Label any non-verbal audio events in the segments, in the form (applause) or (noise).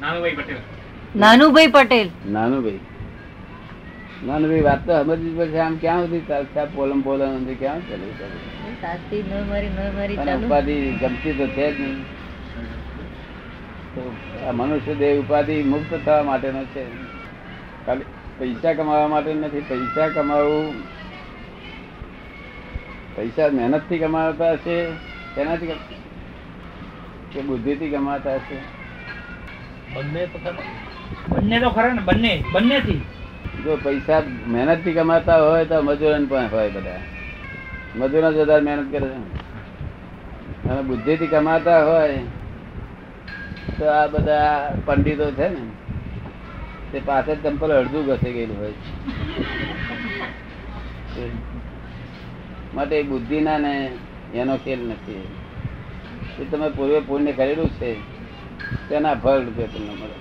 નાનુભાઈ પટેલ. નાનુભાઈ પટેલ. નાનુભાઈ. નાનુભાઈ વાત તો સમજવી પડશે. આમ ક્યાં સુધી ચાલશે પોલમ પોલમ સુધી ક્યાં ચાલુ ચાલુ ઉપાધિ ગમતી તો છે જ નહીં. મનુષ્ય દેહ ઉપાધિ મુક્ત થવા માટેનો છે. ખાલી પૈસા કમાવા માટે નથી. પૈસા કમાવું પૈસા મહેનતથી કમાવતા હશે તેનાથી કે બુદ્ધિથી કમાતા હશે. બંને તો ખરા. ને, બંને બંને થી જો પૈસા મહેનતથી કમાતા હોય તો મજૂરન પણ હોય બધા. મજૂરો જ વધારે મહેનત કરે છે. અને બુદ્ધિ થી કમાતા હોય તો આ બધા પંડિતો છે ને, તે પાછળ ટેમ્પલ અડધું ઘસે ગયેલું હોય. માટે બુદ્ધિ બુદ્ધિના ને એનો ખેલ નથી. એ તમે પૂર્વે પુણ્ય કરેલું છે. તેના ફળ રૂપે તમને મળે.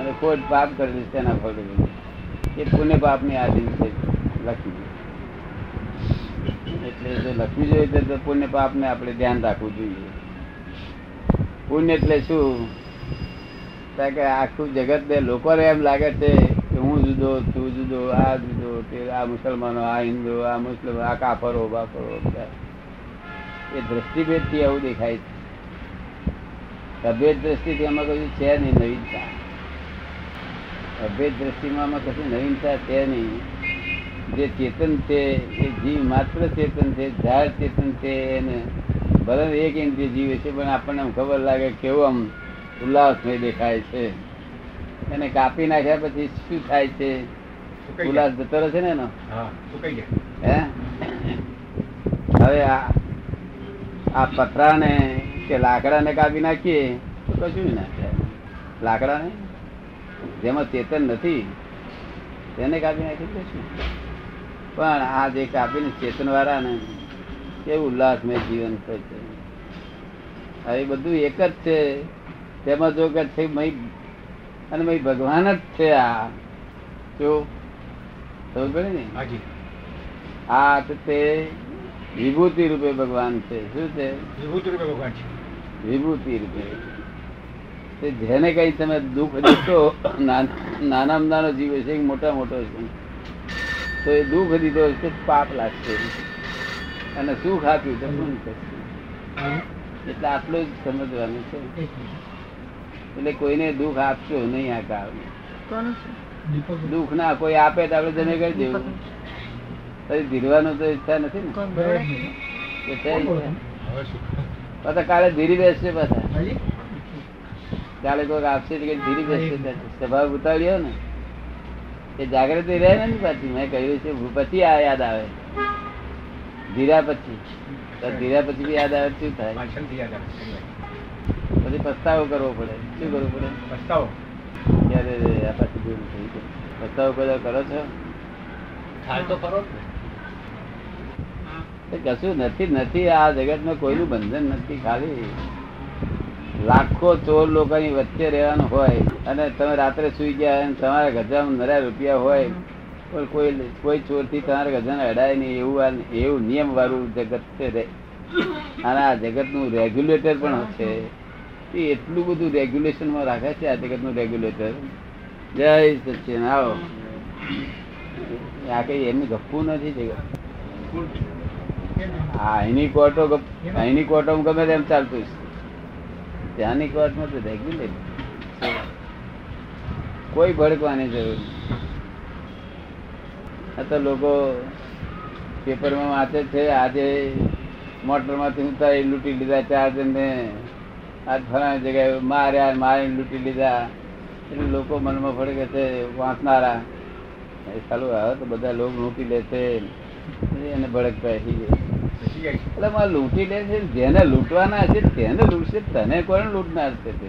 અને ખોટ પાપ કરેલું તેના ફળ રૂપે એ પુણ્ય પાપની આધીન છે લક્ષ્મી. એટલે જો લક્ષ્મી જોઈએ તો પુણ્ય પાપને આપણે ધ્યાન રાખવું જોઈએ. પુણ્ય એટલે શું? કે આખું જગત ને લોકોને એમ લાગે છે કે હું જુદો, તું જુદો, આ જુદો, તે આ મુસલમાનો, આ હિન્દુ, આ મુસ્લિમ, આ કાફરો, બાફરો. એ દ્રષ્ટિભેદથી આવું દેખાય છે. અભેદ દ્રષ્ટિથી આમાં કશું છે નહીં નવીનતા. અભેદ દ્રષ્ટિમાં આમાં કશું નવીનતા છે નહીં. જે ચેતન છે એ જીવ માત્ર ચેતન છે જાહેર ચેતન છે એને ભલે એક ઇન્દ્રિય જીવે છે પણ આપણને ખબર લાગે કેવો આમ ઉલ્લાસમય દેખાય છે. એને કાપી નાખ્યા પછી શું થાય છે? ઉલ્લાસ જતો રહે છે ને એનો? હા? હવે આ આ પતરાને કે લાકડાને કાપી નાખીએ તો કશું ના થાય. લાકડાને? જેમાં ચેતન નથી તેને કાપી નાખી શું પણ આ જે કાપીને ચેતન વાળા ને કેવું ઉલ્લાસમય જીવન છે. હવે બધું એક જ છે. તેમાં જો કે છે મય અને મય ભગવાન જ છે આ. જો ખબર ને? આ તે વિભૂતિ રૂપે ભગવાન છે. શું છે? વિભૂતિ રૂપે ભગવાન છે. વિભૂતિ રૂપે તે જેને કઈ તમે દુઃખ દીધો નાના- નાનામાં નાનો જીવ છે મોટા મોટો છે તો એ દુઃખ દીધો છે પાપ લાગશે. અને સુખ આપ્યું તો શું એટલે આટલું જ સમજવાનું છે. એટલે કોઈને દુઃખ આપશો નહીં આ કાળ દુઃખ ના કોઈ આપે તો આપણે જમે કરી દેવું. પછી ધીરવાનું તો ઈચ્છા નથી ને? પાછા કાલે ધીરી બેસશે પાછા કાલે કોઈ આપશે કે ધીરી બેસશે સ્વભાવ ઉતાર્યો ને. એ જાગૃતિ રહે ને પાછી. મેં કહ્યું છે પછી આ યાદ આવે. ધીરા પછી ધીરા પછી બી યાદ આવે શું થાય? પછી પસ્તાવો કરવો પડે. શું કરવું પડે? પસ્તાવો. ક્યારે આ પાછી થઈ પસ્તાવો કદાચ કરો છો? થાય તો ખરો ને. કશું નથી નથી. આ જગતમાં કોઈનું બંધન નથી ખાલી. લાખો ચોર લોકોની વચ્ચે રહેવાનું હોય અને તમે રાત્રે સુઈ ગયા અને તમારા ગજામાં નર્યા રૂપિયા હોય, પણ કોઈ કોઈ ચોરથી તમારા ગજાને અડાય નહીં. એવું એવું નિયમ વાળું જગત છે. અને આ જગતનું રેગ્યુલેટર પણ છે. એ એટલું બધું રેગ્યુલેશનમાં રાખે છે આ જગતનું રેગ્યુલેટર જય સચિન આવો આ કઈ એમની ગપ્પું નથી જગત? હા અહીંની કોર્ટો અહીંની કોર્ટો ગમે તેમ ચાલતું છે ત્યાંની કોર્ટમાં તો રેગ્યુલેટ કોઈ ભડકવાની જરૂર આ તો લોકો પેપરમાં વાંચે છે આજે મોટરમાંથી ઉતારી લૂંટી લીધા ચાર જણને આજ ફલાણી જગ્યાએ માર્યા મારી લૂંટી લીધા. એટલે લોકો મનમાં ભડકે છે વાંચનારા. એ સાલું આવે તો બધા લોકો લૂંટી લે છે. એને ભડક થઈ જાય. એટલે મારે લૂંટી લે છે જેને લૂંટવાના છે તેને લૂંટશે તને કોણ લૂંટનાર છે તે?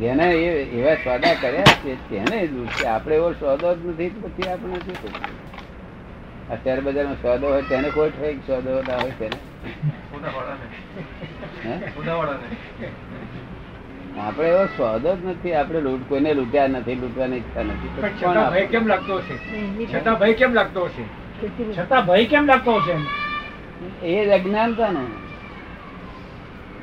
જેને એ એવા સોદા કર્યા છે તેને લૂંટશે. આપણે એવો સોદો જ નથી પછી આપણે શું કરીએ આ શેર બજારમાં સોદો હોય તેને ખોટ હોય સોદો ના હોય તેને? આપણે એવો સ્વાદ જ નથી આપણે લૂંટ કોઈને લૂંટ્યા નથી લૂંટવાની ઈચ્છા નથી. છતાં ભય આપણે? કેમ લાગતો હશે? છતાં ભય કેમ લાગતો હશે? છતાં ભય કેમ લાગતો હશે એ જ અજ્ઞાનતા ને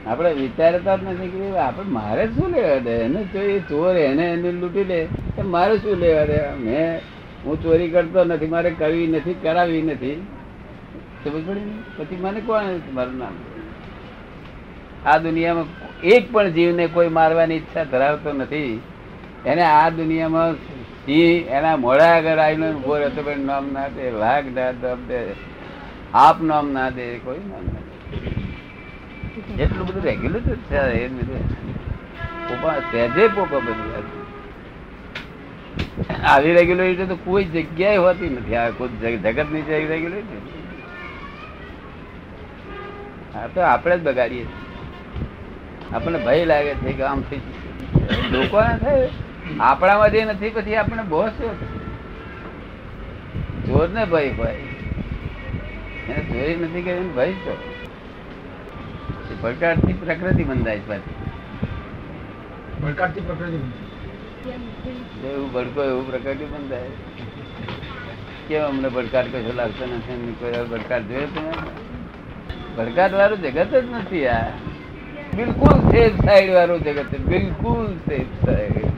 આપણે વિચારતા જ નથી કે આપણે મારે શું લેવા દે? એને જો એ ચોર એને એને લૂંટી લે તો મારે શું લેવા દે? મેં હું ચોરી કરતો નથી મારે કરવી નથી કરાવી નથી. સમજ પડી ને? પછી મને કોણ મારું નામ? આ દુનિયામાં એક પણ જીવને કોઈ મારવાની ઈચ્છા ધરાવતો નથી. એને આ દુનિયામાં સિંહ એના મોડા આગળ આવીને ઊભો રહેતો પણ નામ ના દે વાઘ ના દે, આપ નામ ના દે, કોઈ નામ ના દે. એટલું બધું રેગ્યુલર છે એ બધું. સહેજે પોપા બધું આવી રેગ્યુલરિટી તો કોઈ જગ્યાએ હોતી નથી. આ કોઈ જગતની રેગ્યુલરિટી હા તો આપણે જ બગાડીએ છીએ. આપણને ભય લાગે છે કે આમ થઈ લોકો આપણામાં જે નથી પછી આપણને બહુ ચોર ને ભય ભાઈ એને ચોરી નથી કે ભય છો. પડકારથી પ્રકૃતિ બંધાય છે પાછી. ભડકાટથી પ્રકૃતિ એવું ભડકો એવું પ્રકૃતિ બંધાય. કેમ અમને ભડકાર કશો લાગતો નથી? કોઈ વાર ભડકાટ જોયો તમે ભડકાર વાળું જગત જ નથી આ. બિલકુલ સેફ સાઈડ વાળું જગત છે બિલકુલ સેફ સાઈડ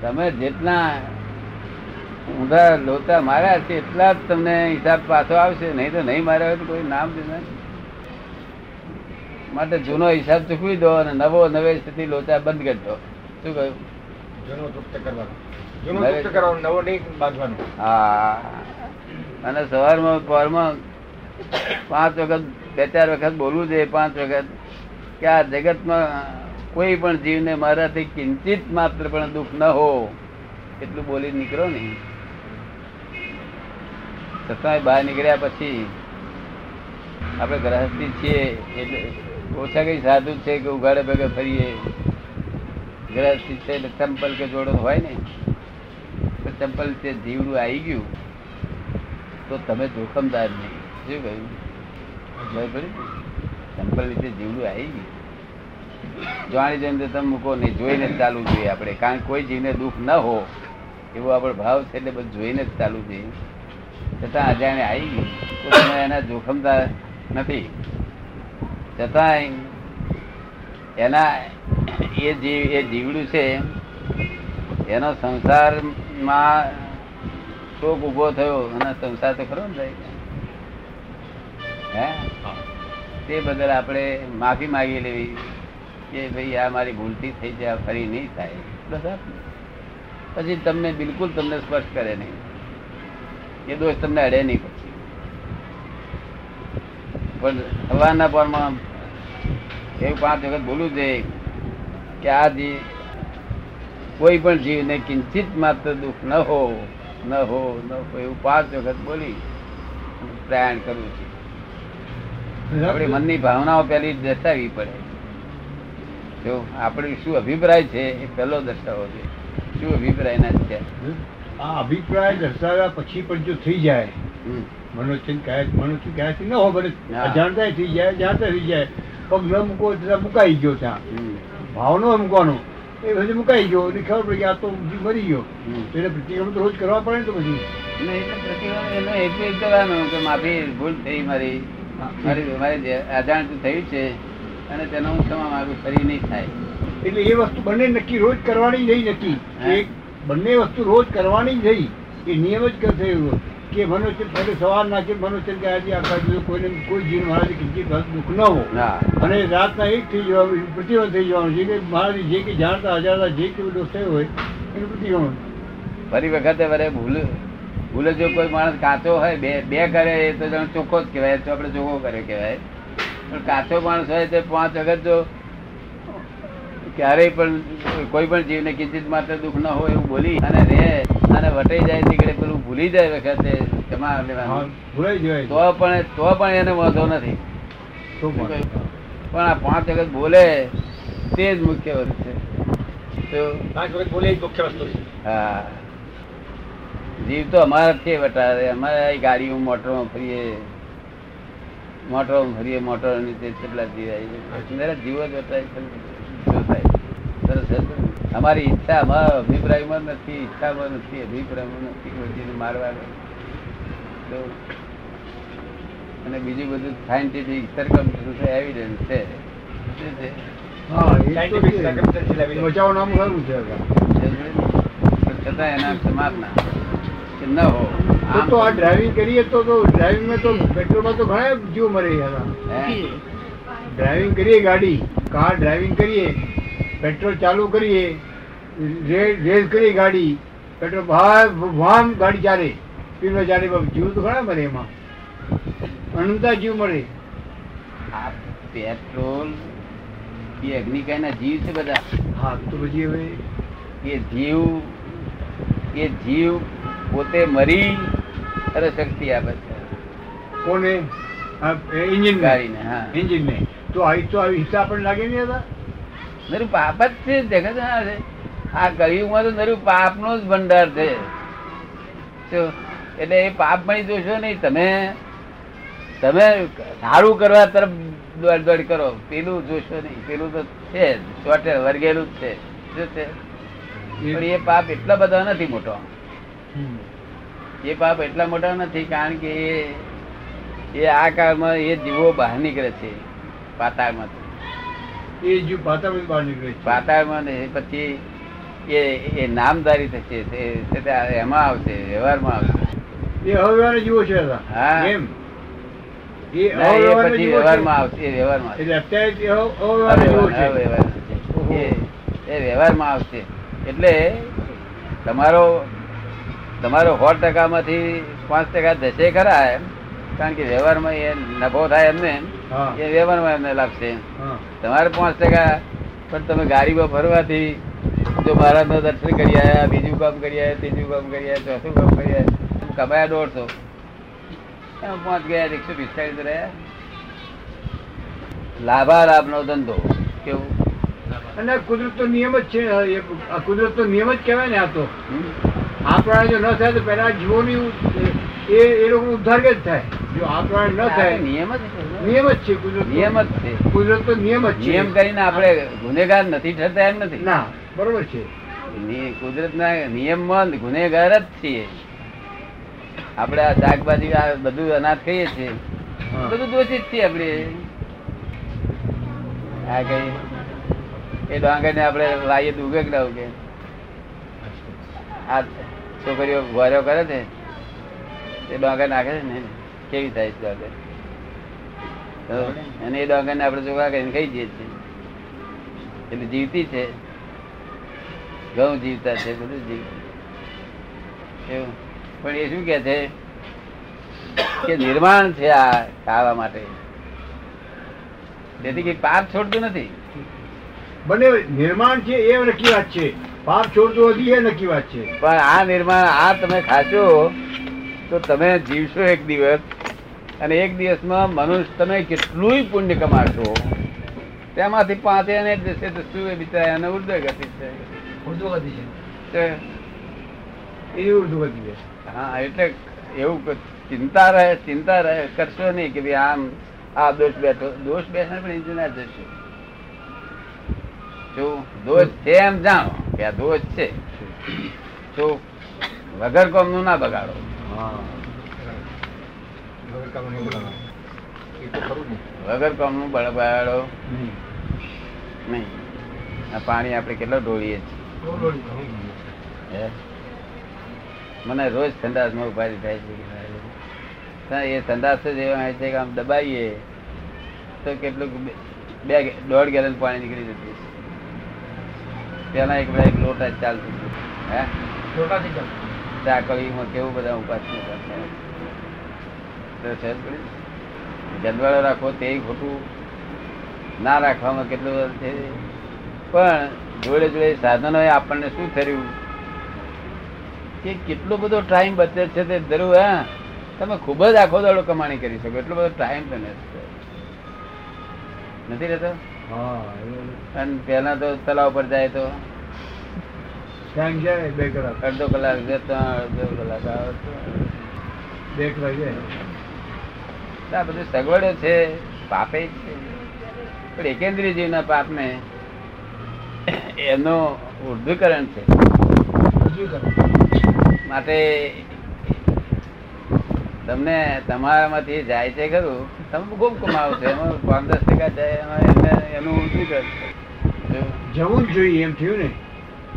તમે જેટલા ઊંધા લોતા માર્યા છે એટલા જ તમને હિસાબ પાછો આવશે નહીં તો નહીં માર્યા હોય તો કોઈ નામ દેના માટે જૂનો હિસાબ ચૂકવી દો અને નવો નવેસરથી લોચા બંધ કરી દો. શું કહ્યું? જૂનો તૃપ્ત કરવાનો. જૂનો તૃપ્ત કરવાનો નવો નહીં બાંધવાનો. હા. અને સવારમાં પોરમાં પાંચ વખત, બે ચાર વખત બોલવું જોઈએ પાંચ વખત, કે આ જગતમાં કોઈ પણ જીવને મારાથી કિંચિત માત્ર પણ દુઃખ ન હો, એટલું બોલી નીકળો ને. છતાંય બહાર નીકળ્યા પછી આપણે ગ્રહસ્થી છીએ, એટલે ઓછા કઈ સાધુ છે કે ઉઘાડે ભેગા ફરીએ. ગ્રહસ્થી છે એટલે ચંપલ કે જોડો હોય ને. તો ચંપલ તે જીવડું આવી ગયું, તો તમે જોખમદાર નહીં. શું કહ્યું? જીવડું આવી ગયું. જાણી જોઈને તમે મૂકો નહીં જોઈને જ ચાલવું જોઈએ આપણે. કારણ કે કોઈ જીવને દુઃખ ન હો, એવો આપણો ભાવ છે એટલે બધું જોઈને જ ચાલવું જોઈએ. છતાં અજાણે આવી ગયું. તો તમે એના જોખમદાર નથી. છતાંય એના એ જીવ એ જીવડું છે, એનો સંસારમાં શોક ઊભો થયો. અને સંસાર તો ખરો ને ભાઈ? હે? તે બદલ આપણે માફી માગી લેવી કે ભાઈ, આ મારી ભૂલથી થઈ જાય ફરી નહીં થાય. બસ પછી તમને બિલકુલ તમને સ્પર્શ કરે નહીં. એ દોષ તમને અડે નહીં પછી. પણ સવારના પરમાં એવું પાંચ વખત ભૂલું છે કે આ જીવ કોઈ પણ જીવને કિંચિત માત્ર દુઃખ ન હો ન હો ન હો, એવું પાંચ વખત બોલી પ્રયાણ કરવું છે. આપણી મનની ભાવનાઓ પેલી દર્શાવવી પડે. જો આપણે શું અભિપ્રાય છે એ પહેલો દર્શાવવો છે. શું અભિપ્રાય ના છે. આ અભિપ્રાય દર્શાવ્યા પછી પણ જો થઈ જાય. મનોચિંત કાય મનોચિંત છે ન હોય ભલે જાણતા અજાણતા થઈ જાય જાણતા થઈ જાય. પગ ન મૂકો મુકાઈ ગયો ત્યાં. ભાવનો મૂકવાનો એ પછી મુકાઈ ગયો એટલે ખબર પડી કે આ તો મરી ગયો. એને પ્રતિક્રમણ તો રોજ કરવા પડે ને તો પછી. એટલે પ્રતિક્રમણ એનો એટલે કરવાનો કે માફી ભૂલ થઈ મારી. મારી અજાણતું થયું છે. અને તેનો હું ક્ષમા માંગુ ફરી નહીં થાય. એટલે એ વસ્તુ બંને નક્કી રોજ કરવાની જઈ હા. એક બંને વસ્તુ રોજ કરવાની જઈ એ નિયમ જ થયો કે મનોચિત પહેલે સવાર નાખે મનોચિત કે આજે આખા દિવસ કોઈને કોઈ જીવ મહારાજ કિંચિત દુઃખ ન હો. અને રાતના એક થઈ જવાનું પ્રતિબંધ થઈ જવાનું જે કે મહારાજ જે કે જાણતા અજાણતા જે કે દોષ થયો હોય એનું પ્રતિબંધ. ફરી વખતે વરે ભૂલ ભૂલે જો કોઈ માણસ કાચો હોય બે બે કરે એ તો જાણે ચોખ્ખો જ કહેવાય તો આપણે ચોખ્ખો કરે કહેવાય. પણ કાચો માણસ હોય તો પાંચ વખત જો ક્યારેય પણ કોઈ પણ જીવને કિંચિત માત્ર દુઃખ ન હોય એવું બોલી અને રે અને વટાઈ જાય નીકળે પેલું ભૂલી જાય વખતે ભૂલાઈ જાય. તો પણ તો પણ એને વાંધો નથી. પણ. પણ આ પાંચ વખત બોલે તે જ મુખ્ય વસ્તુ છે. તો પાંચ વખત બોલે જ મુખ્ય વસ્તુ છે. હા. જીવ તો અમારા છે વટારે. અમારે ગાડી ગાડીઓ મોટરમાં ફરીએ મોટરમાં ફરીએ મોટર નીચે કેટલા જીવ આવી મેરા જીવ જ વટાય ને? અમારી ઈચ્છા અમારા અભિપ્રાયમાં નથી ઈચ્છામાં નથી અભિપ્રાયમાં નથી. વચ્ચે મારવા અને બીજું બધું સાયન્ટિફિક સરકમ એવિડન્સ છે. શું છે. છતાં એના સમાપના કે ન હો. તો આ ડ્રાઇવિંગ કરીએ તો તો ડ્રાઇવિંગમાં તો પેટ્રોલમાં તો ઘણા જીવ મરે હતા. ડ્રાઇવિંગ કરીએ ગાડી કાર ડ્રાઇવિંગ કરીએ પેટ્રોલ ચાલુ કરીએ રેસ કરીએ ગાડી પેટ્રોલ બહાર વામ ગાડી ચાલે. સ્પીડમાં ચાલે જીવ તો ઘણા મરે એમાં. અનંતા જીવ મરે. આ પેટ્રોલ એ અગ્નિકાયના જીવ છે બધા. હા તો પછી હવે એ જીવ એ જીવ પોતે મરી અને શક્તિ આપે છે. કોને? એન્જિન ગાડીને હા. એન્જિન ને તો આવી તો આવી હિસ્સા આપણને લાગે નહીં હતા? નરું પાપ જ છે જગત ના છે. આ કળિયુગમાં તો નરું પાપનો જ ભંડાર છે. એટલે એ પાપ મળી જોશો નહીં તમે તમે સારું કરવા તરફ દોડ દોડ કરો. પેલું જોશો નહીં. પેલું તો છે જ. વર્ગેલું જ છે. શું છે? પણ એ પાપ એટલા બધા નથી મોટો. એ પાપ એટલા મોટા નથી કારણ કે એ એ આ કાળમાં એ જીવો બહાર નીકળે છે પાતાળમાંથી એ જીવ પાતાળમાં બહાર નીકળે છે. પાતાળમાં ને પછી એ એ નામધારી થશે એમાં આવશે વ્યવહારમાં આવશે. એ અવ્યવહાર જીવો છે હા. એમ એ પછી વ્યવહારમાં આવશે વ્યવહારમાં એટલે અત્યારે અવ્યવહાર જીવો છે. એ વ્યવહારમાં આવશે. એટલે તમારો તમારો સો ટકામાંથી પાંચ ટકા જશે ખરા એમ. કારણ કે વ્યવહારમાં એ નફો થાય એમને. એ વ્યવહારમાં એમને લાગશે. તમારે પાંચ ટકા પણ તમે ગાડીમાં ફરવાથી જો મહારાજનું દર્શન કરી આવ્યા બીજું કામ કરી આવ્યા ત્રીજું કામ કરી આવ્યા ચોથું કામ કરી આવ્યા કમાયા દોઢસો. એમ પાંચ ગયા એકસો પિસ્તાળીસ રહ્યા. લાભાલાભ નો ધંધો. કેવું? અને કુદરત કુદરતનો નિયમ જ છે કુદરત નિયમ જ કહેવાય ને આ તો? આ પ્રાણ જો ન થાય તો પેલા જીવોની એ એ લોકો ઉદ્ધાર કે થાય? જો આ પ્રાણ ન થાય નિયમ જ નિયમ જ છે કુદરત નિયમ જ છે. કુદરતનો નિયમ જ છે. નિયમ કરીને આપણે ગુનેગાર નથી ઠરતા એમ નથી. ના બરોબર છે. કુદરત ના નિયમમાં ગુનેગાર જ છીએ. આપણે આ શાકભાજી આ બધું અનાજ ખાઈએ છીએ. બધું દોષિત છીએ આપણે. આ કઈ એ ડાંગર ને આપણે લાવીએ તો ઉગે કે. ના ઉગે આ છોકરીઓ ગોર્યો કરે છે. એ ડોંગર નાખે છે ને કેવી થાય છે ડોંગર અને એ ડોંગર ને આપણે ચોખા કરીને ખાઈ જઈએ છીએ. એટલે જીવતી છે. ઘઉં જીવતા છે, બધું જીવતું એવું. પણ એ શું કે છે? કે નિર્માણ છે આ ખાવા માટે. તેથી કઈ પાપ છોડતું નથી. બંને નિર્માણ છે એ નક્કી વાત છે? પાપ છોડતું હજી એ નક્કી વાત છે. પણ આ નિર્માણ આ તમે ખાશો તો તમે જીવશો એક દિવસ. અને એક દિવસમાં મનુષ્ય તમે કેટલું પુણ્ય કમાશો. તેમાંથી પાંચે અને જશે તો શું એ બિચારા એને ઉર્ધ્વ ગતિ છે. ઉર્ધ્વગતિ છે. તો એ ઉર્ધ્વ ગતિ છે. હા એટલે એવું ક- ચિંતા રહે ચિંતા રહે કરશો નહીં કે ભાઈ આમ આ દોષ બેઠો દોષ બેસે પણ ઇન્જિનિયર જશે જો શું દોષ છે એમ જાણો. આ દોષ છે. તો વગર કોમનું ના બગાડો. હા વગર કામનું બગાડો. નહીં. નહીં. આ પાણી આપણે કેટલો ઢોળીએ છીએ? મને રોજ સંડાસમાં ઉપાધિ થાય છે એ સંદાસ જ એવા હોય છે કે આમ દબાઈએ તો કેટલુંક બે- બે દોઢ ગેલન પાણી નીકળી જતું પેલા એક બધા એક લોટા ચાલતું હતું. હે લોટાથી ચાલ. ચાકળીમાં કેવું બધા ઉપાસના કરતા તો છે જ પડી. તે ખોટું ના રાખવામાં કેટલું છે પણ જોડે જોડે સાધનો આપણને શું થયું કે કેટલો બધો ટાઈમ બચે છે તે જરૂર હા તમે ખૂબ જ આખો દાડો કમાણી કરી શકો એટલો બધો ટાઈમ તમે નથી રહેતો. અને પેલા તો તલાવ પર જાય તો બે કલાક. અડધો કલાક બે અડધો કલાક બે કલાક આ બધું સગવડો છે પાપે છે. પણ એકેન્દ્રીય જીવના પાપને એનો ઉર્ધ્વીકરણ છે. માટે તમને તમારામાંથી જાય છે ખરું? તમે ખૂબ કમાવો છો. એમાં પાંચ દસ ટકા જાય એનું શું કરશે જવું જ જોઈએ એમ થયું ને.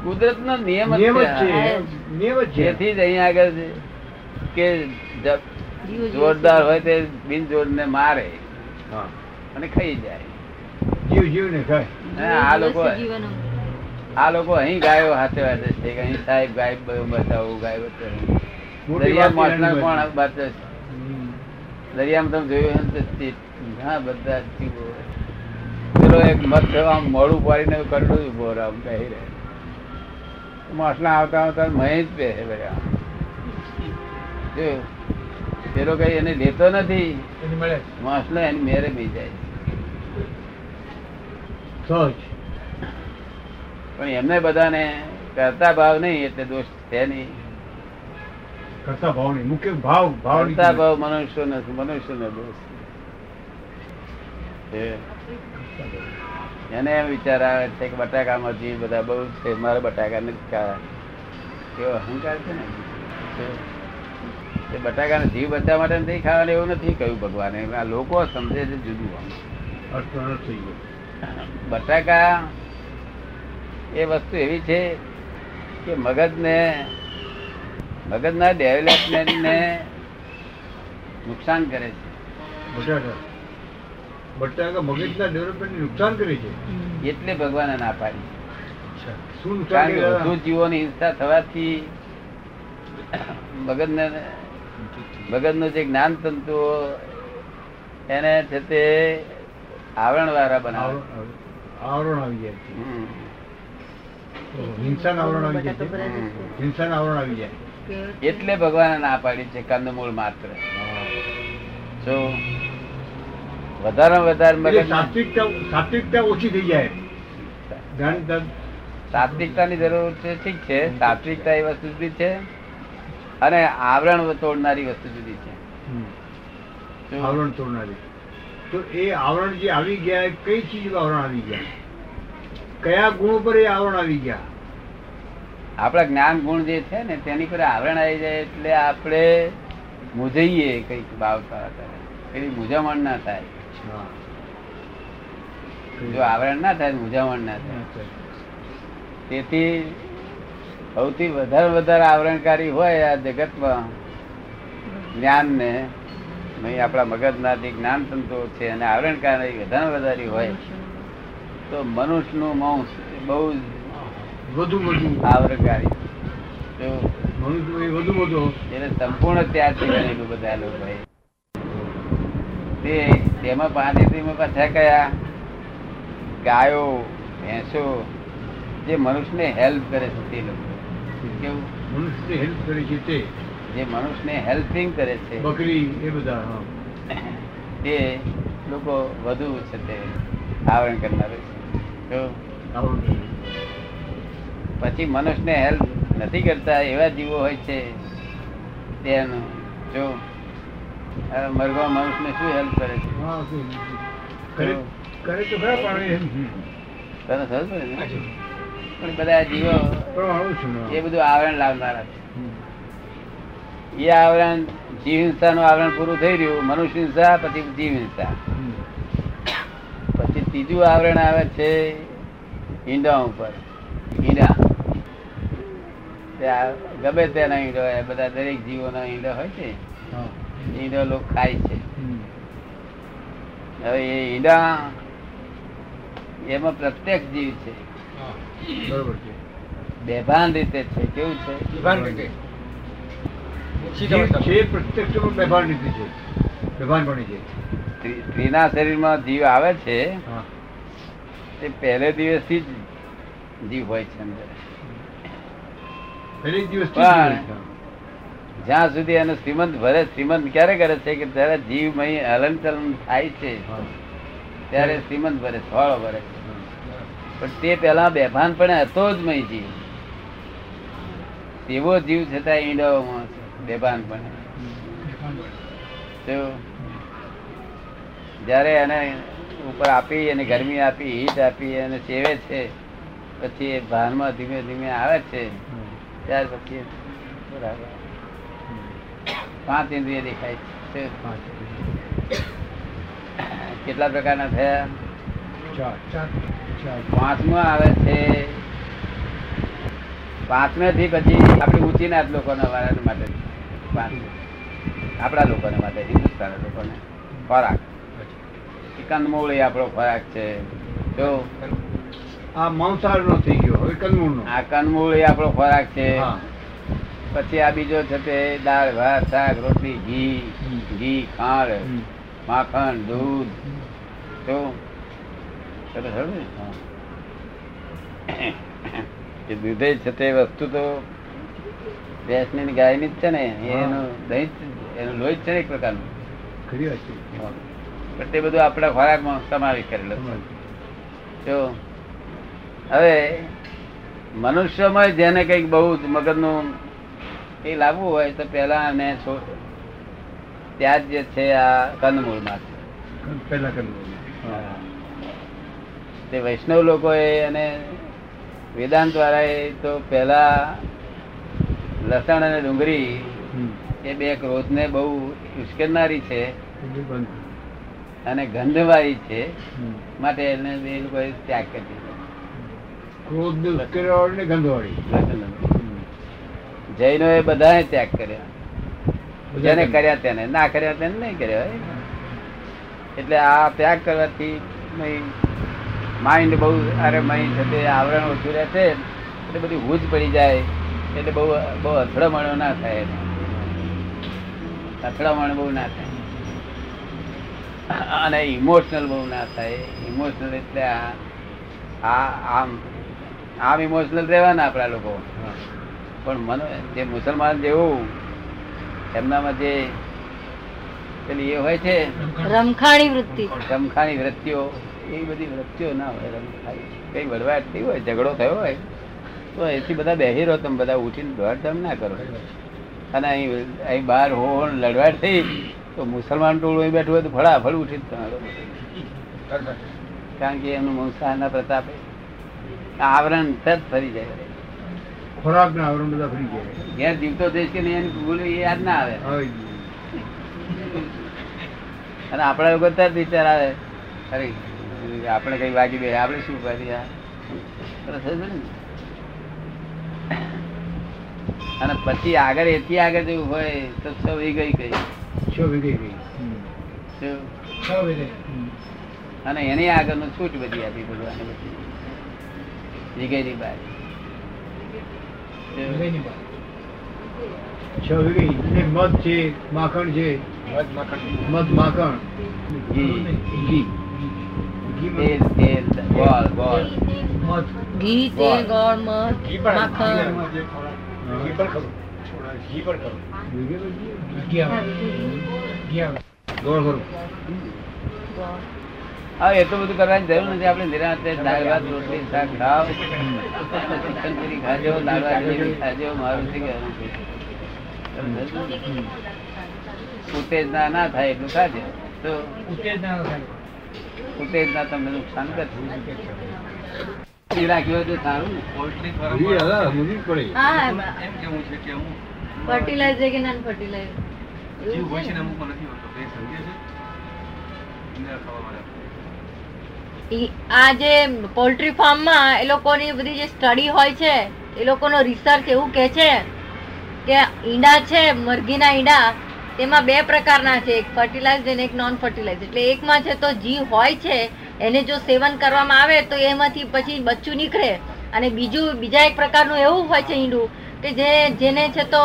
કુદરત નો નિયમ જેથી જ અહીંયા આગળ છે કે જોરદાર હોય તે બિન ને મારે હા. અને ખાઈ જાય. જીવ જીવ ને ખાય આ લોકો આ લોકો અહીં ગાયો હાથે વાતે છે. કે અહીં સાહેબ ગાય બધું બતાવું ગાય બતાવું દરિયામાં વાત મોસના છે. કોણ બતાવે છે? હમ. દરિયામાં તમે જોયું હોય ને તો તે ઘણા બધા જીવો પેલો એક મત આમ મોડું પાડીને કરડું ઊભો રહે આમ કહી રહે. માસલા આવતા આવતા મહી જ પહેરે બધા પેલો કઈ એને લેતો નથી. માછલો એની મેરે બી જાય. પણ એમને બધાને કરતા ભાવ નહીં એટલે દોષ છે નહીં. કરતા ભાવ નહીં મુખ્ય ભાવ ભાવ કરતા ભાવ મનુષ્ય નથી મનુષ્ય ને દોષ એને એમ વિચાર આવે છે કે બટાકામાં જે બધા બહુ છે મારા બટાકા નથી ખાવા એવો અહંકાર છે ને? તો જીવ બચવા માટે નથી ખાવાનું એવું નથી કહ્યું ભગવાને. આ લોકો સમજે છે જુદું આમ. બટાકા એ વસ્તુ એવી છે કે મગજને મગજના ડેવલપમેન્ટને નુકસાન કરે છે. બટાકા. બટાકા મગજના ડેવલપમેન્ટ નુકસાન કરે છે. એટલે ભગવાને ના પાડી શું? વધુ જીવોની હિંસા થવાથી મગજને મગજનું જે જ્ઞાન તંતુઓ એને છે તે આવરણ વાળા બનાવે. આવરણ આવી. જાય. હિંસાનું આવરણ આવી જાય. હિંસાનું આવરણ આવી જાય એટલે ભગવાને ના પાડી છે કંદમૂળ માત્ર. જો વધારે વધારે સાત્વિકતા ઓછી થઈ જાય. સાત્વિકતાની જરૂર છે ઠીક છે. સાત્વિકતા એ વસ્તુ જુદી છે અને આવરણ તોડનારી વસ્તુ જુદી છે. આવરણ તોડનારી. તો એ આવરણ જે આવી ગયા કઈ ચીજ આવરણ આવી ગયા? કયા ગુણ પર એ આવરણ આવી ગયા? આપણા જ્ઞાન ગુણ જે છે ને તેની પર આવરણ આવી જાય એટલે આપણે મૂંઝાઈએ કંઈક બાવતા એની મૂંઝામણ ના થાય. જો આવરણ ના થાય મૂંઝામણ ના થાય. તેથી સૌથી વધારે વધારે આવરણકારી હોય આ જગતમાં જ્ઞાન ને આપણા મગજના જે જ્ઞાન તંતુઓ છે અને આવરણકારી વધારે વધારે હોય. તો મનુષ્યનું માંસ બહુ જ વધુ વધુ આવરણ જો વધુ વધુ એને સંપૂર્ણ ત્યાગથી ગણેલું બધા લોકોએ તે તેમાં પાંચેતીમાં પાછા કયા? ગાયો ભેંસો જે મનુષ્યને હેલ્પ કરે છે તે લોકો. કેવું? મનુષ્યને હેલ્પ કરે છે તે. જે મનુષ્યને હેલ્પિંગ કરે છે. બકરી એ બધા તે લોકો વધુ છે તે આવરણ કરનાર. છે. પછી મનુષ્યને હેલ્પ નથી કરતા એવા જીવો હોય છે તેનું. જો મરઘા મનુષ્યને શું હેલ્પ કરે છે? હા, ઓકે. કરે કરે તો ખરા પણ તને સમજ પણ બધા જીવો. એ બધું આવરણ લાવનારા છે. એ આવરણ જીવ હિંસાનું આવરણ પૂરું થઈ રહ્યું મનુષ્ય હિંસા પછી જીવ હિંસા પછી ત્રીજું આવરણ આવે છે ઈંડા ઉપર. ઈંડા. ગમે તેના ઈંડો હોય બધા દરેક જીવોના ઈંડો હોય છે. ઈંડો લોકો ખાય છે. હવે એ ઈંડા એમાં પ્રત્યેક જીવ છે. બેભાન રીતે છે. કેવું છે? રીતે. બેભાન સ્ત્રીના શરીરમાં જીવ આવે છે તે પહેલે દિવસથી જ જીવ હોય છે અંદર. છે. જ્યાં સુધી એનો શ્રીમંત ભરે શ્રીમંત ક્યારે કરે છે કે જ્યારે જીવમય હલન ચલન થાય છે ત્યારે શ્રીમંત ભરે ફળ ભરે. પણ તે પેલા બેભાન પણ હતો જ મય જીવ. તેવો જીવ છતાં ઈંડાઓમાં બેભાન પણ જયારે એને ઉપર આપી અને ગરમી આપી હીટ આપી અને સેવે છે પછી એ ભાનમાં ધીમે ધીમે આવે છે ત્યાર પછી બરાબર. પાંચ ઇન્દ્રિય દેખાય છે. કેટલા પ્રકારના થયા? પાંચમો આવે છે. પાંચમે થી પછી આપણી ઊંચી નાત લોકોના વાળા માટે. પાંચ. આપણા લોકોને માટે હિન્દુસ્તાન લોકોને. ખોરાક. કંદમૂળ એ આપણો ખોરાક છે. જો આ માંસાહાર નો થઈ ગયો હવે કંદમૂળ નો આ કંદમૂળ એ આપણો ખોરાક છે. પછી આ બીજો છે તે દાળ ભાત શાક રોટલી ઘી ઘી ખાંડ માખણ દૂધ. તો એ દૂધે છે તે વસ્તુ તો ભેંસની ગાયની જ છે ને એનું દહીં એનું લોહી જ છે ને એક પ્રકારનું. ખરી વાત છે તે બધું આપણા ખોરાકમાં સમાવેશ કરેલો છે. જો હવે મનુષ્યમાં જેને કંઈક બહુ જ મગજનું એ લાવવું હોય તો પેલા અને ત્યાં જે છે આ કંદમૂળમાં. પહેલા કંદમૂળ તે વૈષ્ણવ લોકોએ અને વેદાંત વાળાએ તો પેલા લસણ અને ડુંગળી એ બે ક્રોધને બહુ ઉશ્કેરનારી છે અને ગંધવાળી છે માટે એને બે લોકોએ ત્યાગ કરી દીધો. ક્રોધ ને ઉશ્કેરવાળી ને ગંધવાળી. જૈનો એ બધાને ત્યાગ કર્યા. જેને કર્યા. તેને. ના કર્યા તેને નહીં કર્યા. એટલે આ ત્યાગ કરવાથી માઇન્ડ બહુ અરે માઇન્ડ છે તે આવરણ ઓછું રહે છે એટલે બધી હુજ પડી જાય એટલે બહુ બહુ અથડામણો ના થાય. અથડામણ બહુ ના થાય. અને ઇમોશનલ બહુ ના થાય. ઇમોશનલ એટલે આ આ- આમ આમ ઇમોશનલ રહેવાના આપણા લોકો. પણ મનો જે મુસલમાન જેવું એમનામાં જે પેલી એ હોય છે રમખાણી વૃત્તિ. રમખાણી વૃત્તિઓ એ બધી વૃત્તિઓ ના હોય રમખાણી. કઈ વડવાટ થઈ હોય ઝઘડો થયો હોય તો એથી બધા બેહી રહો તમે બધા ઉઠીને દોડધામ ના કરો. અને અહીં અહીં બહાર હો લડવાટ થઈ તો મુસલમાન ટોળું અહીં બેઠું હોય તો ફળાફળ ઉઠી જ તમારો કારણ કે એમનું મંસાહના પ્રતાપે આવરણ તરત ફરી જાય. ખોરાક ના આવરણ બધા ફરી જાય. ઘેર જીવતો દેશ કે નહીં ભૂલ એ યાદ ના આવે. અને આપણા લોકો તરત વિચાર આવે. અરે આપણે કઈ વાગી બે આપણે શું ને? અને પછી આગળ એથી આગળ જેવું હોય તો છ વી ગઈ ગઈ. છ ગઈ શું? અને એની આગળનું છૂટ બધી આપી ભગવાને બધી. વીઘેની બાર શું? છ વીઘે અને મધ છે માખણ છે મધ માખણ ઘી ઘી તેલ તેલ ગોળ ગોળ ઘી તેલ ગોળ મધ માખણ ગોળ ખરું ગોળ. હા એટલું બધું કરવાની જરૂર નથી. આપણે નિરાંતે દાળ ભાત રોટલી શાક ખાવ ચિકન ચીલી ખાજો દાળ ભાત ખાજો મારું થઈ છે? ઉત્તેજના ના થાય એટલું ખાજો. તો ઉત્તેજના તમને નુકસાન કરશે રાખ્યું હોય તો સારું ને. ઘી હવે મૂકવી પડે. હા એમ કેવું છે કે અમુક ફર્ટિલાઇઝર કે નોન ફર્ટિલાઇઝર જીવ હોય છે ને અમુકમાં નથી હોતો. સમજે છે ઇન્દ્રિય ખાવા માટે ઈ- આ જે પોલ્ટ્રી ફાર્મમાં એ લોકોની બધી જે સ્ટડી હોય છે, એ લોકોનો રિસર્ચ એવું કહે છે કે ઈંડા છે, મરઘીના ઈંડા, તેમાં બે પ્રકારના છે, એક ફર્ટિલાઇઝ અને એક નોન ફર્ટિલાઇઝ એટલે એકમાં છે તો જી હોય છે, એને જો સેવન કરવામાં આવે તો એમાંથી પછી બચ્ચું નીકળે. અને બીજું, બીજા એક પ્રકારનું એવું હોય છે ઈંડું કે જે, જેને છે તો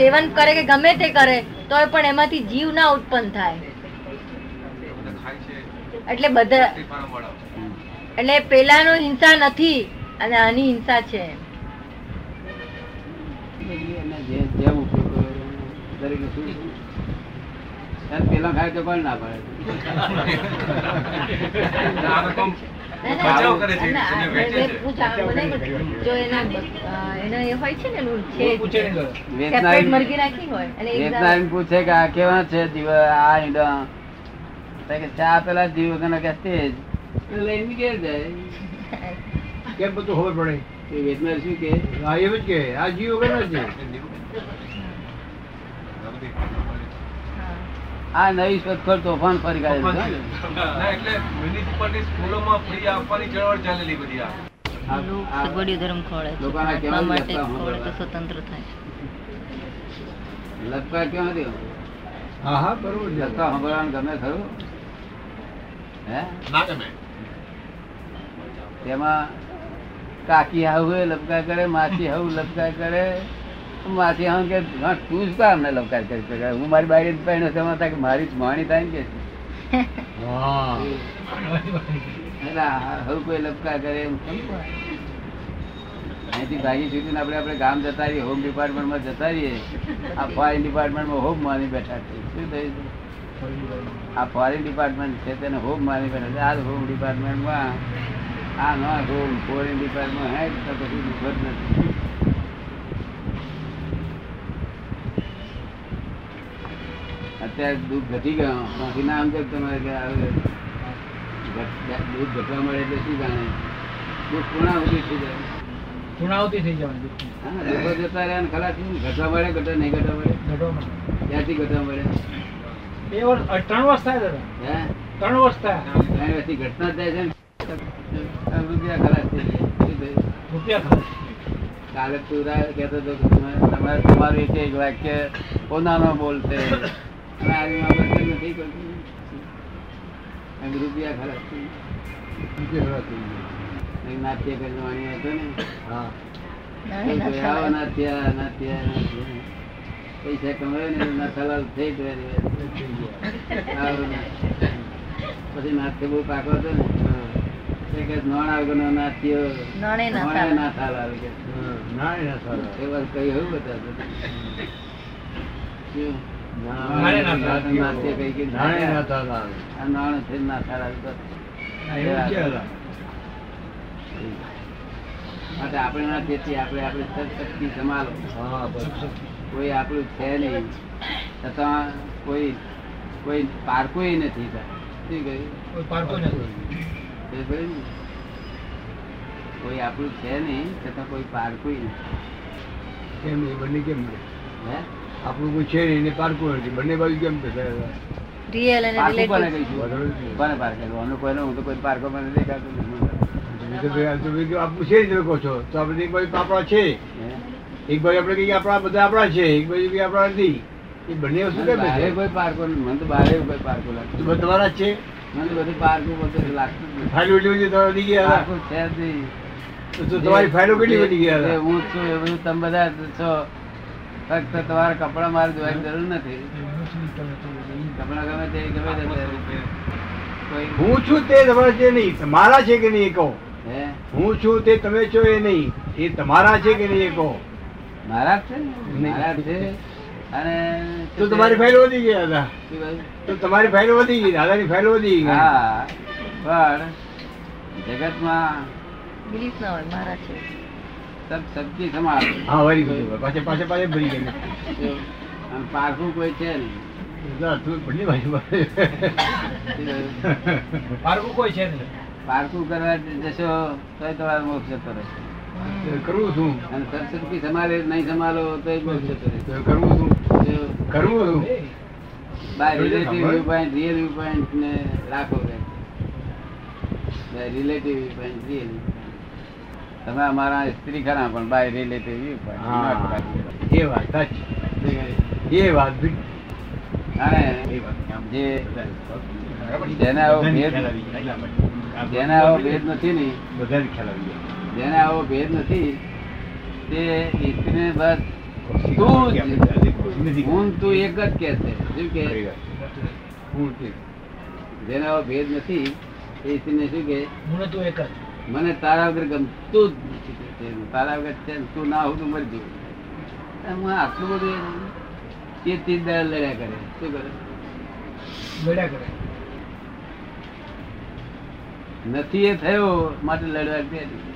સેવન કરે કે ગમે તે કરે તો પણ એમાંથી જીવ ના ઉત્પન્ન થાય. એટલે બધા એટલે પેલાનો હિંસા નથી અને આની હિંસા છે. પેલા ખાય તો ના પાડે પૂછા- મને બધું- જો એના અ, એના એ હોય છે ને એનું છે સેપરેટ વેચનારી મરઘી રાખી હોય અને એક વેચનારી પૂછે કે આ કેવા છે દિવસ આ કે ચા પેલા જીવ વગરના કે તે જ. લઈને કે જાય. કેમ બધું ખબર પડે? એ વેદના શું કે? હા એમ જ કે. આ જીવ વગર છે. આ નવી શોધખોળ તોફાન ફરી કાઢે એટલે મ્યુનિસિપાલિટી સ્કૂલોમાં ફ્રી આપવાની ચળવળ ચાલેલી બધી આ. આ- સગવડી ધર્મ ખોળે છે. લોકોના આત્મા કેવા માટે ખોળે તો સ્વતંત્ર થાય. લટકા ક્યાં હતી હા હા બરોબર. લટકા સાંભળવાનું ગમે ખરું? તેમાં. કાકી હાવ લપકા કરે માસી હાવ લપકા કરે. માસી હાવ કે "હા, તું જ કામ ને લપકા કરી શકે? હું મારી બાઈ પહેણ્યો તેમાં થાય કે મારી જ માણી થાય ને કે? હવે કોઈ કરે એમ અહીંથી ભાગી છૂટીને આપણે આપણે ગામ જતા રહીએ હોમ ડિપાર્ટમેન્ટમાં જતા રહીએ. આ ફાઇન ડિપાર્ટમેન્ટમાં હોમ માની બેઠા છે. શું થયું? આ ફોરેન ડિપાર્ટમેન્ટ છે તેને હોમ માની છે આ હોમ ડિપાર્ટમેન્ટમાં આ ન હોમ ફોરેન ડિપાર્ટમેન્ટ હે તો પછી ખબર નથી. અત્યારે દૂધ ઘટી ગયો. બાકી ના સમજે તમારે કે આવે દૂધ ઘટવા મળે એટલે શું જાણે? દૂધ પૂર્ણાહુતિ થઈ જાય. પૂર્ણાવતી થઈ જવાની હા લોકો જતા રહ્યા ને ઘટવા મળે ઘટે નહીં ઘટવા મળે. ક્યાંથી ઘટવા મળે? બે વર્ષ ત્રણ વર્ષ થાય દાદા. ત્રણ વર્ષ થાય. ત્રણ વર્ષથી ઘટના જ છે રૂપિયા ખરાબ થઈ જાય. રૂપિયા ખર્ચ. કાલે તું કહેતો હતો કે તમારે તમારું એક એક વાક્ય પોતાનો બોલશે? અને આવી બાબત નથી કરતું? એમ રૂપિયા ખલાસ થઈ ગયા. નાટ્ય કરીને હતો ને? હા. નાટ્ય, નાટ્ય, નાટ્ય. પૈસા કમાવે ને નથાલાલ થઈ. પછી નાટ્ય બહુ પાકો હતો ને. તે કે નોણ નોણે આવે એ વાત કઈ એવું બતાવતો નાણે ના કઈ નાણે ના સારા આ નોણ છે ના થાલ આવે. માટે આપણે ના તેથી આપણે આપણે સદશક્તિ સંભાળો. હા કોઈ આપણું છે નહીં. છતાં કોઈ કોઈ પારકોય નથી કોઈ આપણું છે નહીં છતાં કોઈ પારકોય નથી. કેમ એ બંને કેમ હે? આપણું કોઈ છે નહીં ને પારકું નથી. બંને બાજુ કેમ થશે રિયલ અને રિલેટિવ કોઈને હું તો કોઈ પારકો મને દેખાતું. નથી છે જ કહો છો. તો આપણે કોઈ પાપડા છે? એક બાજુ આપણે કહીએ આપણા બધા આપણા છે એક બાજુ કહીએ આપણા નથી. એ બંને વસ્તુ કેમ છે કોઈ પારકો. મને તો બારે કોઈ પારકો લાગતું તમારા છે? મને બધું પારકું બધું લાગતું. ફાઇલો એટલી બધી તમારે વધી ગયા પારકું છે જ નહીં. તો તમારી ફાઇલો કેટલી વધી ગયા હું છું એ બધું તમે બધા છો. ફક્ત તમારા કપડા મારે જોવાની જરૂર નથી. કપડા ગમે તે ગમે તે હું છું તે તમારા છે નહીં. તમારા છે કે નહીં એ કહો? હે? હું છું તે તમે છો એ નહીં. એ તમારા છે કે નહીં એ કહો? મારા જ છે. મારા છે. અને તો તમારી ફાઇલ વધી ગયા હતા શું તો તમારી ફાઇલો વધી ગઈ દાદાની ફાઇલો વધી ગઈ. હા પણ જગતમાં બિલીફ ના હોય મારા છે. સબ સબ્જી સમાન હા વળી ગયું પાછે પાછે પાછે ભરી ગઈ. અને પારખું કોઈ છે નહીં? (laughs) પારકું કોઈ છે નહીં. પારખું કરવા જશો તો તમારે મોક્ષ રહેશે. કરવું શું અને સત્સંગથી સંભાળે નહીં સંભાળો તો મોક્ષ જતો રહેશે કરવું શું કરવું શું by relative view point real view point ને રાખો by relative view point real તમે અમારા સ્ત્રી ખરા પણ બાય રિલેટિવ વ્યૂ પોઈન્ટ એ વાત સાચી. એ વાત અને એ વાત જે જેને આવો ભેદ જેને આવો ભેદ નથી ને બધાને ખ્યાલ આવી ગયો. જેને આવો ભેદ નથી તે સ્ત્રીને બસ તું જ હું તું એક જ કે છે. શું કે? હું જેને આવો ભેદ નથી એ સ્ત્રીને શું કે? હું તું એક જ. મને તારા વગર ગમતું જ. તારા વગર છે તું ના હોવ તો મરી જવું હું આટલું બધું તે તીર દળ લડ્યા કરે. શું કરે? લડ્યા કરે. નથી એ થયો માટે લડવા તૈયારી.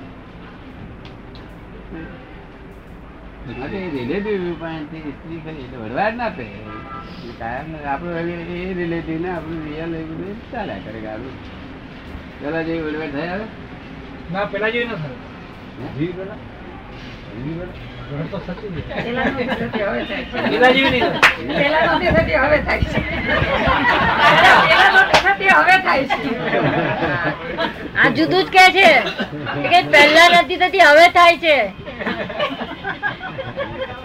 રિલેટિવ વ્યૂ પોઈન્ટ સ્ત્રી ખરી એટલે વડવા ના પે કાયમ આપણું એ રિલેટિવ ને આપણું રિયલ ચાલ્યા કરે ગાડું પેલા જેવી વડવાટ થયા હવે? ના પેલા જેવી ન થાય. હે? પેલા? હજી પેલા? પેલા જેવી નહીં આ જુદું જ કે છે. કે પહેલા નથી થતી હવે થાય છે.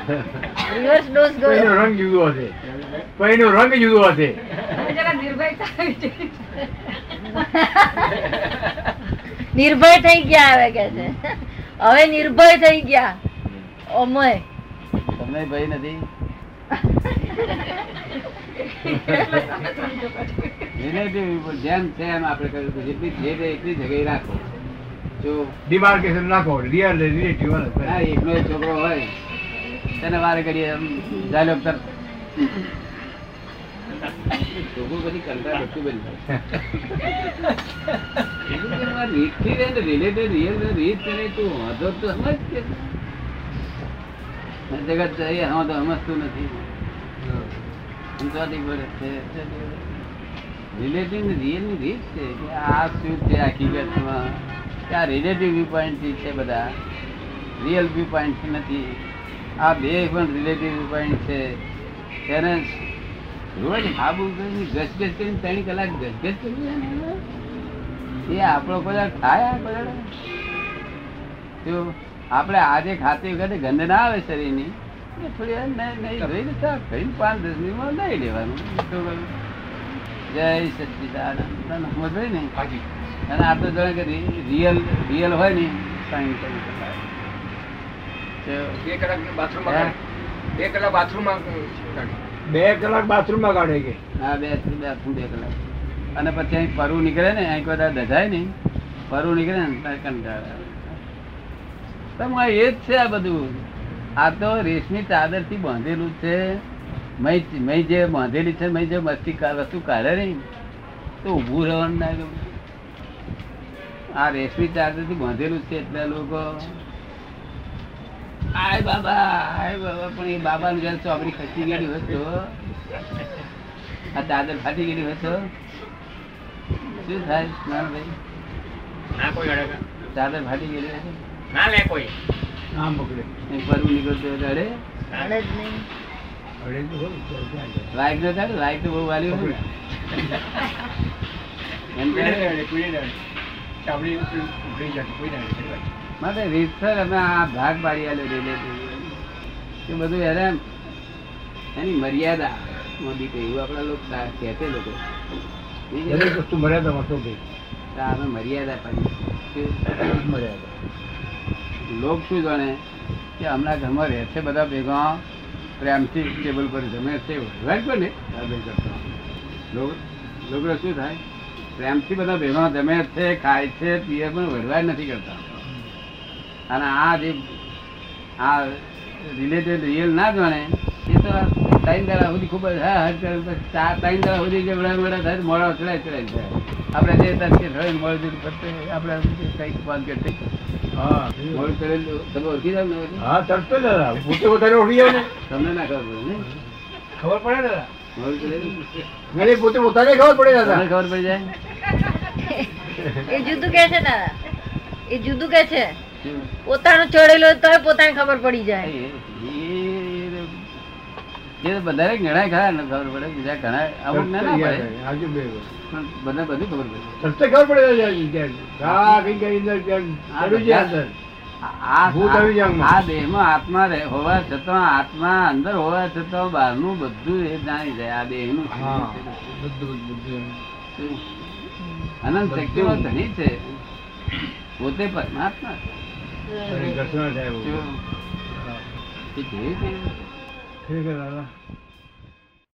રિવર્સ ડોઝ કોઈનો રંગ જુદો હશે? કોઈનો રંગ જુદો હશે? નિર્ભય થઈ ગયા હવે કે છે. હવે નિર્ભય થઈ ગયા. અમય. તમને ભય નથી? જેમ છે એમ આપણે કહ્યું જેટલી તે એટલી જગ્યાએ રાખો. જો ડિમાર્કેશન નાખો રિયલ રિલેટિવ ના એકનો એક છોકરો હોય. તેને વારે ઘડીએ આમ ડાયલોગ તર. (laughs) (laughs) જગત તો સમજતું નથી. રિલેટિવ રિયલની રીત છે કે આ શું છે હકીકતમાં આ રિલેટિવ વ્યૂ પોઈન્ટ છે બધા. રિયલ વ્યૂ પોઈન્ટ નથી. આ બે પણ રિલેટિવ પોઈન્ટ છે. તેને રોજ આબુ કરી ગસગસ કરીને ત્રણ કલાક ગસગસ કરવું એ આપણો બધા થાય પદાર્થ? જો આપણે આજે ખાતી વખતે ગંધ ના આવે શરીરની એ થોડી વાર નહીં ધોઈને સાફ કરીને પાંચ દસ મિનિટમાં નહીં લેવાનું. જય સચિદાનંદ. સમજ ને? અને આ તો જાણે કે રિયલ રિયલ હોય ને? સાયન્સ બે કલાક બાથરૂમ. બે કલાક બાથરૂમ. બે કલાક કાઢે કે? હા બે બાથરૂમ બે કલાક. અને પછી અહીં પરુ નીકળે ને અહીં બધા દજાય નહીં. પરુ નીકળે ને કંટાળે એ જ છે આ બધું. આ તો રેશમી ચાદરથી બાંધેલું છે. મય મય જે બાંધેલી છે મય જે મસ્તી વસ્તુ કાઢે નહીં તો ઊભું રહેવાનું ના આ રેશમી ચાદરથી બાંધેલું છે એટલે લોકો આય બાબા આય બાબા પણ એ બાબા જયારે ચોપડી ખસી ગયેલી હોય તો આ દાદર ફાટી ગયેલી હોય તો શું થાય નાનભાઈ ના કોઈ અડે દાદર ફાટી ગયેલી હોય તો? ના લે કોઈ. આમ પકડે પરવું નીકળતો હોય અડે? અડે જ નહીં. લાઈટ ન થાય લાઈટ તો બહુ વાલી હોય એમ. ચામડી ઉઘડી જાય, કોઈ ના. માટે રીતસર અમે આ ભાગ પાડી આલે રિલેટિવ એ બધું એને એની મર્યાદા. મોદી કહ્યું આપણા લોકો કહેતે લોકો. દરેક વસ્તુ મર્યાદામાં તો અમે મર્યાદા પાડી. મર્યાદા. લોક શું જાણે? કે હમણાં ઘરમાં રહે છે બધા ભેગા. પ્રેમથી ટેબલ પર જમે છે. રાઈટ પર ને? આ કરતા. લોકો શું થાય? પ્રેમથી બધા ભેગા જમે છે ખાય છે પીએ પણ વડવાય નથી કરતા. અને આ જે આ રિલેટેડ રિયલ ના જાણે એ તો ત્રણ દાડા સુધી ખૂબ જ હા ચાર ત્રણ દાડા સુધી જે વડા વડા થાય મોડા ચડાય ચડાય થાય. આપણે જે તરીકે થઈને મોડું જેવું કરતે આપણે કંઈક બાંધ કરતી હા મોડું કરેલું તમે ઓળખી જાવ ને હા તરત જ દાદા પોતે પોતાને ઓળખી જાવ ને. તમને ના ખબર પડે ને ખબર પડે દાદા? મોડું કરેલું નહીં પોતે પોતાને ખબર પડે દાદા. ખબર પડી જાય? એ જુદું કે છે ને એ જુદું કે છે? પોતાનું ચડેલું તોય પોતાને ખબર પડી જાય. એ- બધાને ઘણા ખરા ને ખબર પડે બીજા ઘણા અમુક ના ના પડે. આજુ બે પણ બધા બધું ખબર પડે. ખબર પડે આ દેહમાં આત્મા રહે હોવા છતાં આત્મા અંદર હોવા છતાં બહારનું બધું એ જાણી જાય આ દેહનું. શું હા છે. બધું બધું. શું? અનંત શક્તિમાં ધણી છે. પોતે પરમાત્મા છે. ઘર્ષણ થાય બહુ. શું? હા. એ કેવી રીતે? ઠીક છે દાદા